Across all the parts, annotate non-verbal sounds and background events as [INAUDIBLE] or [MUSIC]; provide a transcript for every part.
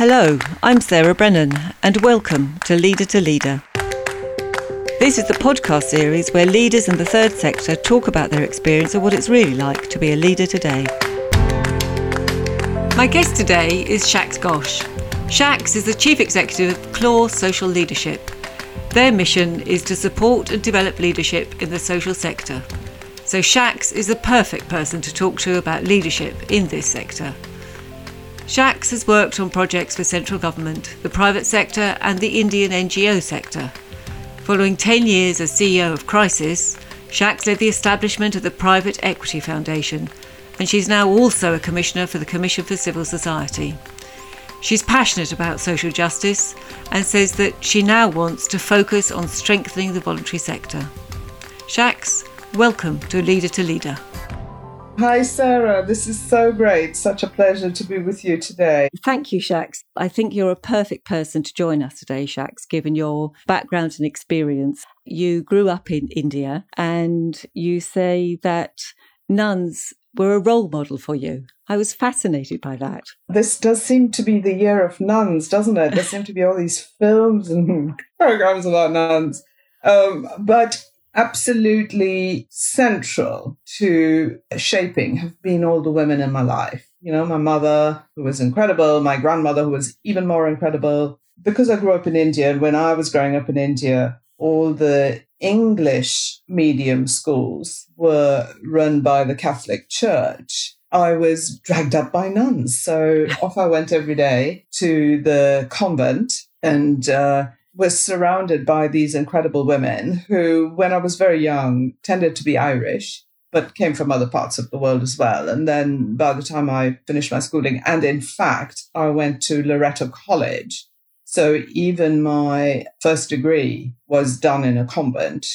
Hello, I'm Sarah Brennan, and welcome to Leader to Leader. This is the podcast series where leaders in the third sector talk about their experience of what it's really like to be a leader today. My guest today is Shaks Ghosh. Shaks is the Chief Executive of Clore Social Leadership. Their mission is to support and develop leadership in the social sector. So Shaks is the perfect person to talk to about leadership in this sector. Shaks has worked on projects for central government, the private sector, and the Indian NGO sector. Following 10 years as CEO of Crisis, Shaks led the establishment of the Private Equity Foundation, and she's now also a commissioner for the Commission for Civil Society. She's passionate about social justice and says that she now wants to focus on strengthening the voluntary sector. Shaks, welcome to Leader to Leader. Hi, Sarah. This is so great. Such a pleasure to be with you today. Thank you, Shaks. I think you're a perfect person to join us today, Shaks, given your background and experience. You grew up in India and you say that nuns were a role model for you. I was fascinated by that. This does seem to be the year of nuns, doesn't it? There seem to be all these films and [LAUGHS] programs about nuns. Um, but absolutely central to shaping have been all the women in my life. You know, my mother, who was incredible, my grandmother, who was even more incredible. Because I grew up in India, and when I was growing up in India, all the English medium schools were run by the Catholic Church. I was dragged up by nuns. So off I went every day to the convent and uh, was surrounded by these incredible women who, when I was very young, tended to be Irish, but came from other parts of the world as well. And then by the time I finished my schooling, and in fact, I went to Loreto College. So even my first degree was done in a convent.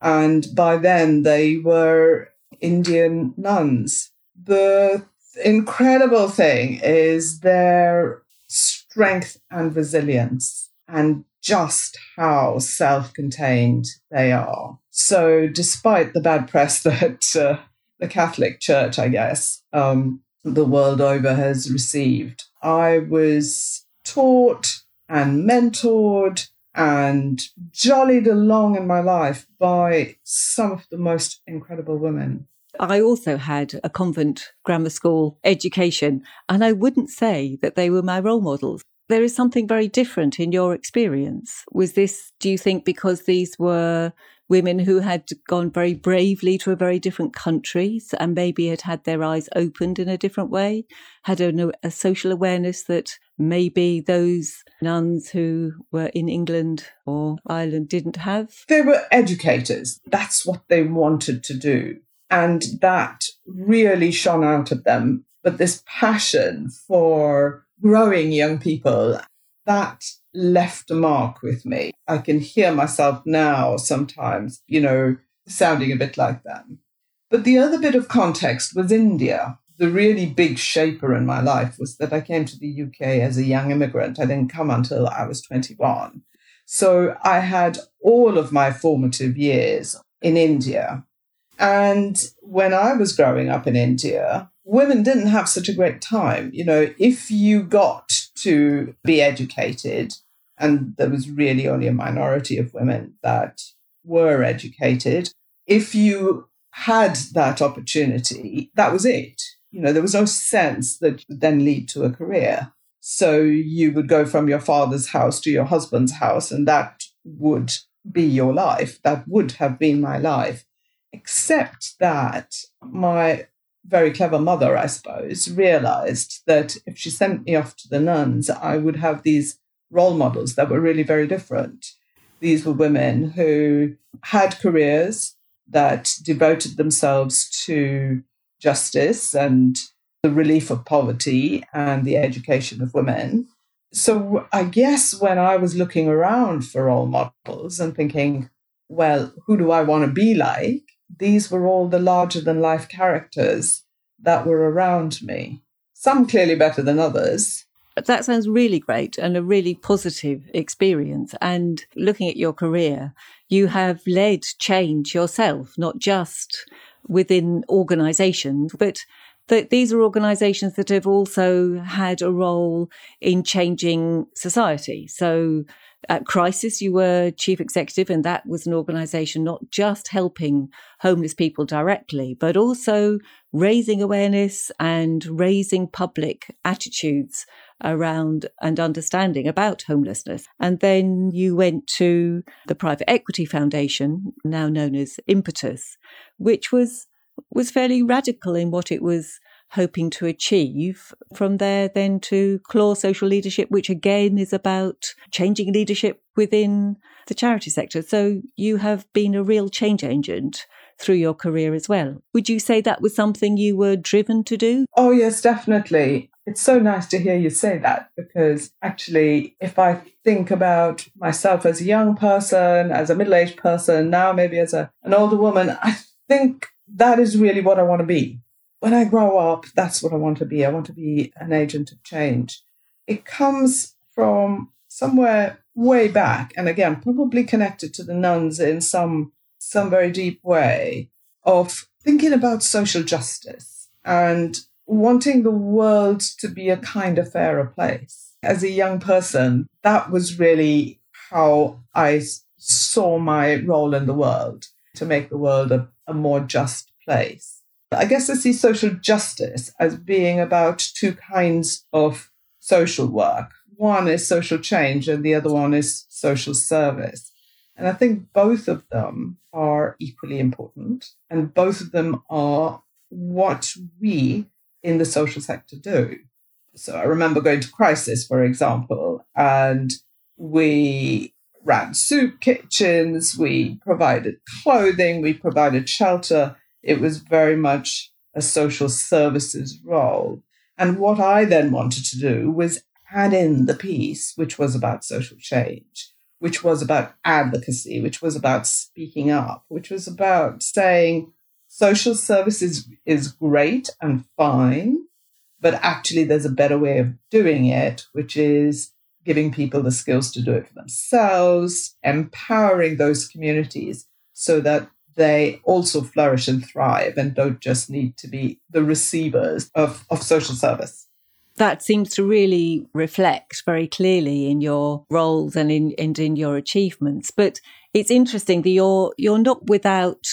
And by then, they were Indian nuns. The incredible thing is their strength and resilience and just how self contained they are. So, despite the bad press [LAUGHS] that uh, the Catholic Church, I guess, um, the world over has received, I was taught and mentored and jollied along in my life by some of the most incredible women. I also had a convent grammar school education, and I wouldn't say that they were my role models there is something very different in your experience. Was this, do you think, because these were women who had gone very bravely to a very different country and maybe had had their eyes opened in a different way, had a, a social awareness that maybe those nuns who were in England or Ireland didn't have? They were educators. That's what they wanted to do. And that really shone out of them. But this passion for growing young people, that left a mark with me. I can hear myself now sometimes, you know, sounding a bit like them. But the other bit of context was India. The really big shaper in my life was that I came to the UK as a young immigrant. I didn't come until I was 21. So I had all of my formative years in India. And when I was growing up in India, women didn't have such a great time. You know, if you got to be educated, and there was really only a minority of women that were educated, if you had that opportunity, that was it. You know, there was no sense that would then lead to a career. So you would go from your father's house to your husband's house, and that would be your life. That would have been my life. Except that my very clever mother, I suppose, realized that if she sent me off to the nuns, I would have these role models that were really very different. These were women who had careers that devoted themselves to justice and the relief of poverty and the education of women. So I guess when I was looking around for role models and thinking, well, who do I want to be like? These were all the larger than life characters that were around me. Some clearly better than others. That sounds really great and a really positive experience. And looking at your career, you have led change yourself, not just within organizations, but that these are organisations that have also had a role in changing society. So at Crisis, you were chief executive, and that was an organisation not just helping homeless people directly, but also raising awareness and raising public attitudes around and understanding about homelessness. And then you went to the private equity foundation, now known as Impetus, which was was fairly radical in what it was hoping to achieve. From there, then to Clore Social Leadership, which again is about changing leadership within the charity sector. So you have been a real change agent through your career as well. Would you say that was something you were driven to do? Oh, yes, definitely. It's so nice to hear you say that because actually, if I think about myself as a young person, as a middle aged person, now maybe as a, an older woman, I think that is really what I want to be. When I grow up, that's what I want to be. I want to be an agent of change. It comes from somewhere way back, and again, probably connected to the nuns in some some very deep way of thinking about social justice and wanting the world to be a kinder, fairer place. As a young person, that was really how I saw my role in the world to make the world a, a more just place. I guess I see social justice as being about two kinds of social work. One is social change, and the other one is social service. And I think both of them are equally important, and both of them are what we in the social sector do. So I remember going to Crisis, for example, and we ran soup kitchens, we provided clothing, we provided shelter. It was very much a social services role. And what I then wanted to do was add in the piece, which was about social change, which was about advocacy, which was about speaking up, which was about saying, social services is great and fine, but actually there's a better way of doing it, which is giving people the skills to do it for themselves, empowering those communities so that they also flourish and thrive and don't just need to be the receivers of, of social service. That seems to really reflect very clearly in your roles and in, and in your achievements. But it's interesting that you're you're not without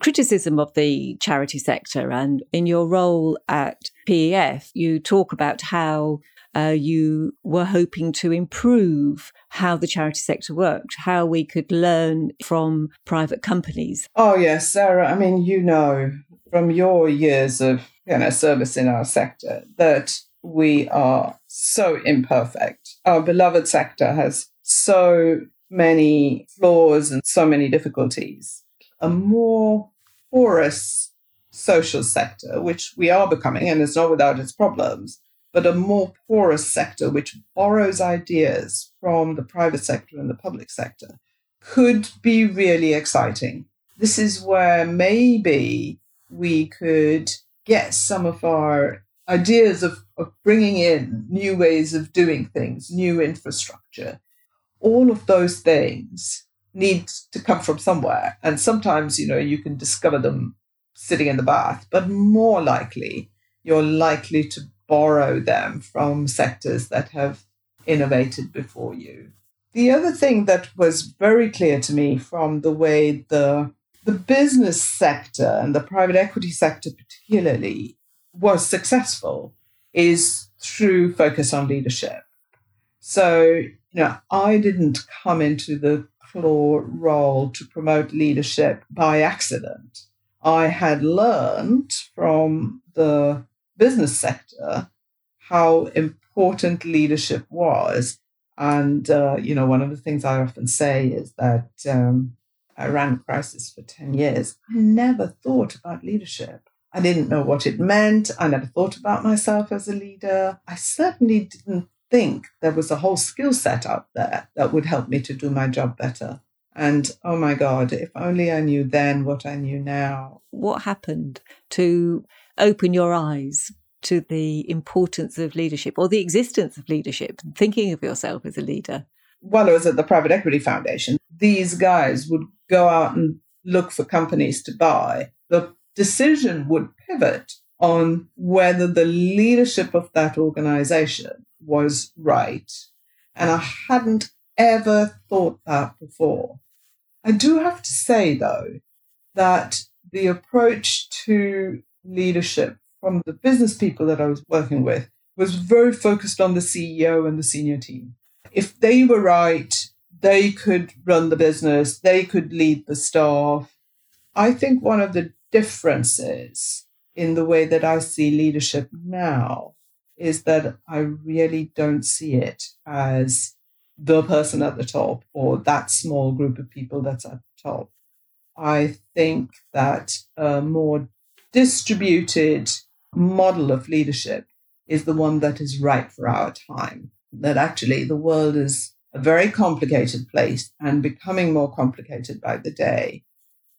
criticism of the charity sector. And in your role at PEF, you talk about how uh, you were hoping to improve how the charity sector worked, how we could learn from private companies. Oh, yes, Sarah. I mean, you know from your years of you know, service in our sector that we are so imperfect. Our beloved sector has so many flaws and so many difficulties a more porous social sector, which we are becoming, and it's not without its problems, but a more porous sector which borrows ideas from the private sector and the public sector could be really exciting. This is where maybe we could get some of our ideas of, of bringing in new ways of doing things, new infrastructure. All of those things need to come from somewhere. And sometimes, you know, you can discover them sitting in the bath, but more likely, you're likely to borrow them from sectors that have innovated before you. The other thing that was very clear to me from the way the the business sector and the private equity sector particularly was successful is through focus on leadership. So, you know, I didn't come into the Clore role to promote leadership by accident. I had learned from the business sector how important leadership was. And, uh, you know, one of the things I often say is that um, I ran Crisis for 10 years. I never thought about leadership. I didn't know what it meant. I never thought about myself as a leader. I certainly didn't think there was a whole skill set out there that would help me to do my job better. And oh my God, if only I knew then what I knew now. What happened to open your eyes to the importance of leadership or the existence of leadership, thinking of yourself as a leader? While I was at the Private Equity Foundation, these guys would go out and look for companies to buy. The decision would pivot on whether the leadership of that organization was right. And I hadn't ever thought that before. I do have to say, though, that the approach to leadership from the business people that I was working with was very focused on the CEO and the senior team. If they were right, they could run the business, they could lead the staff. I think one of the differences in the way that I see leadership now is that I really don't see it as the person at the top or that small group of people that's at the top. I think that a more distributed model of leadership is the one that is right for our time. That actually the world is a very complicated place and becoming more complicated by the day.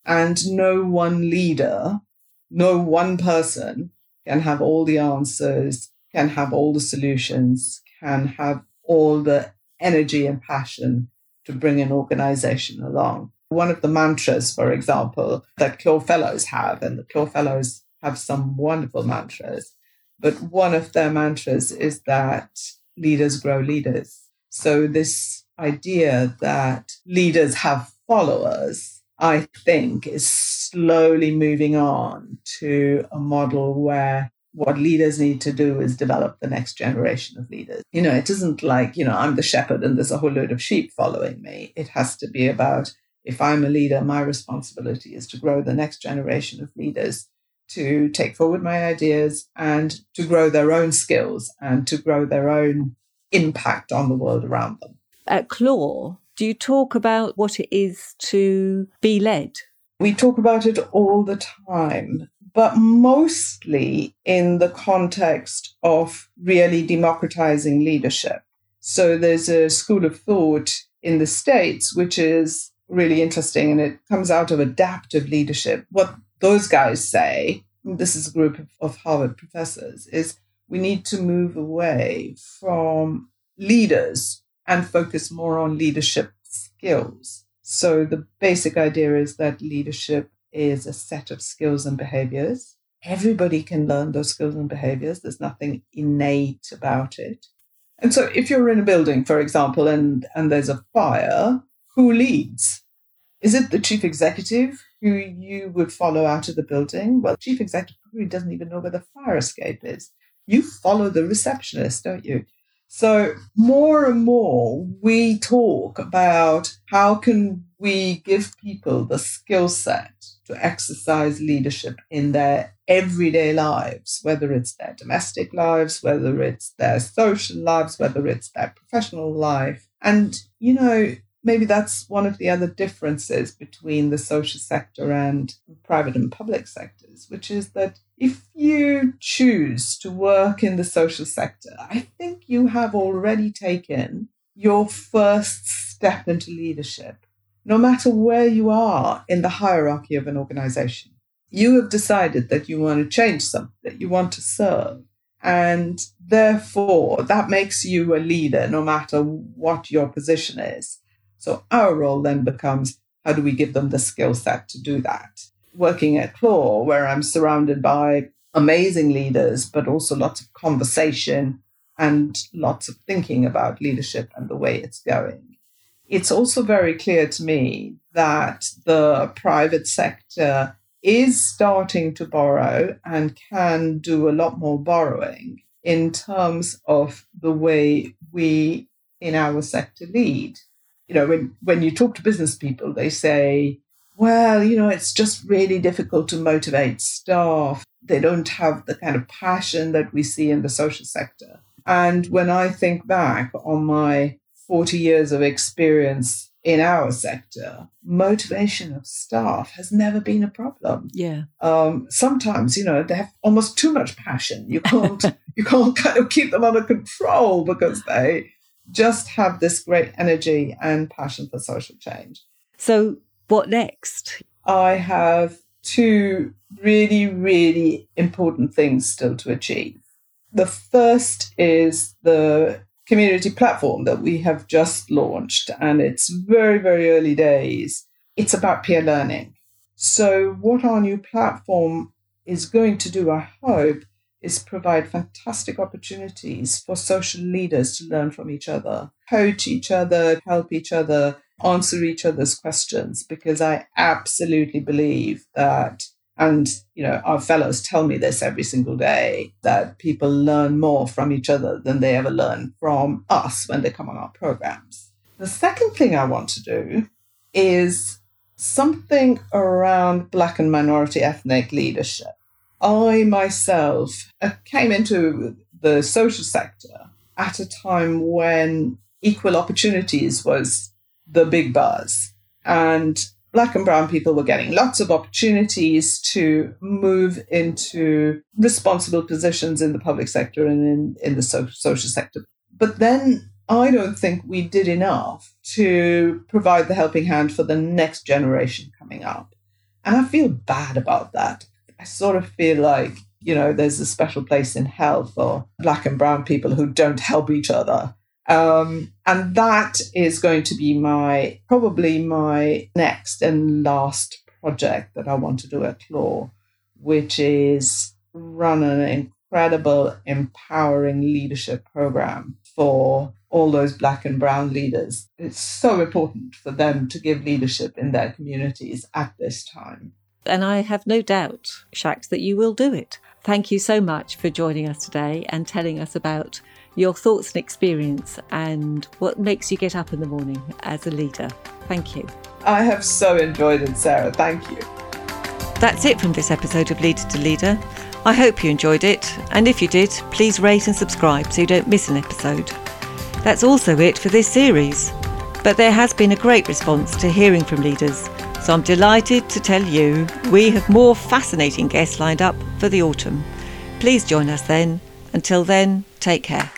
And no one leader, no one person can have all the answers, can have all the solutions, can have all the energy and passion to bring an organization along. One of the mantras, for example, that Clore Fellows have, and the Clore Fellows have some wonderful mantras, but one of their mantras is that leaders grow leaders. So, this idea that leaders have followers, I think, is slowly moving on to a model where what leaders need to do is develop the next generation of leaders. You know, it isn't like, you know, I'm the shepherd and there's a whole load of sheep following me. It has to be about if I'm a leader, my responsibility is to grow the next generation of leaders to take forward my ideas and to grow their own skills and to grow their own impact on the world around them. At Clore, do you talk about what it is to be led? We talk about it all the time but mostly in the context of really democratizing leadership. So there's a school of thought in the States, which is really interesting, and it comes out of adaptive leadership. What those guys say, this is a group of Harvard professors, is we need to move away from leaders and focus more on leadership skills. So the basic idea is that leadership is a set of skills and behaviors. Everybody can learn those skills and behaviors. There's nothing innate about it. And so if you're in a building, for example, and, and there's a fire, who leads? Is it the chief executive who you would follow out of the building? Well, chief executive probably doesn't even know where the fire escape is. You follow the receptionist, don't you? So more and more we talk about how can we give people the skill set to exercise leadership in their everyday lives, whether it's their domestic lives, whether it's their social lives, whether it's their professional life. And, you know, maybe that's one of the other differences between the social sector and private and public sectors, which is that if you choose to work in the social sector, I think you have already taken your first step into leadership no matter where you are in the hierarchy of an organization. You have decided that you want to change something, that you want to serve. And therefore, that makes you a leader no matter what your position is. So our role then becomes how do we give them the skill set to do that? Working at Clore, where I'm surrounded by amazing leaders, but also lots of conversation and lots of thinking about leadership and the way it's going it's also very clear to me that the private sector is starting to borrow and can do a lot more borrowing in terms of the way we in our sector lead. You know, when, when you talk to business people, they say, well, you know, it's just really difficult to motivate staff. They don't have the kind of passion that we see in the social sector. And when I think back on my 40 years of experience in our sector, motivation of staff has never been a problem. Yeah. Um, sometimes, you know, they have almost too much passion. You can't [LAUGHS] you can't kind of keep them under control because they just have this great energy and passion for social change. So what next? I have two really, really important things still to achieve. The first is the community platform that we have just launched, and it's very, very early days. It's about peer learning. So, what our new platform is going to do, I hope, is provide fantastic opportunities for social leaders to learn from each other, coach each other, help each other, answer each other's questions, because I absolutely believe that and, you know, our fellows tell me this every single day that people learn more from each other than they ever learn from us when they come on our programs. The second thing I want to do is something around Black and minority ethnic leadership. I myself uh, came into the social sector at a time when equal opportunities was the big buzz. And black and brown people were getting lots of opportunities to move into responsible positions in the public sector and in, in the so- social sector. But then I don't think we did enough to provide the helping hand for the next generation coming up. And I feel bad about that. I sort of feel like, you know, there's a special place in hell for black and brown people who don't help each other um, and that is going to be my probably my next and last project that I want to do at Clore, which is run an incredible empowering leadership program for all those black and brown leaders. It's so important for them to give leadership in their communities at this time. And I have no doubt, Shaks, that you will do it. Thank you so much for joining us today and telling us about your thoughts and experience and what makes you get up in the morning as a leader. Thank you. I have so enjoyed it, Sarah. Thank you. That's it from this episode of Leader to Leader. I hope you enjoyed it, and if you did, please rate and subscribe so you don't miss an episode. That's also it for this series. But there has been a great response to hearing from leaders, so I'm delighted to tell you we have more fascinating guests lined up for the autumn. Please join us then. Until then, take care.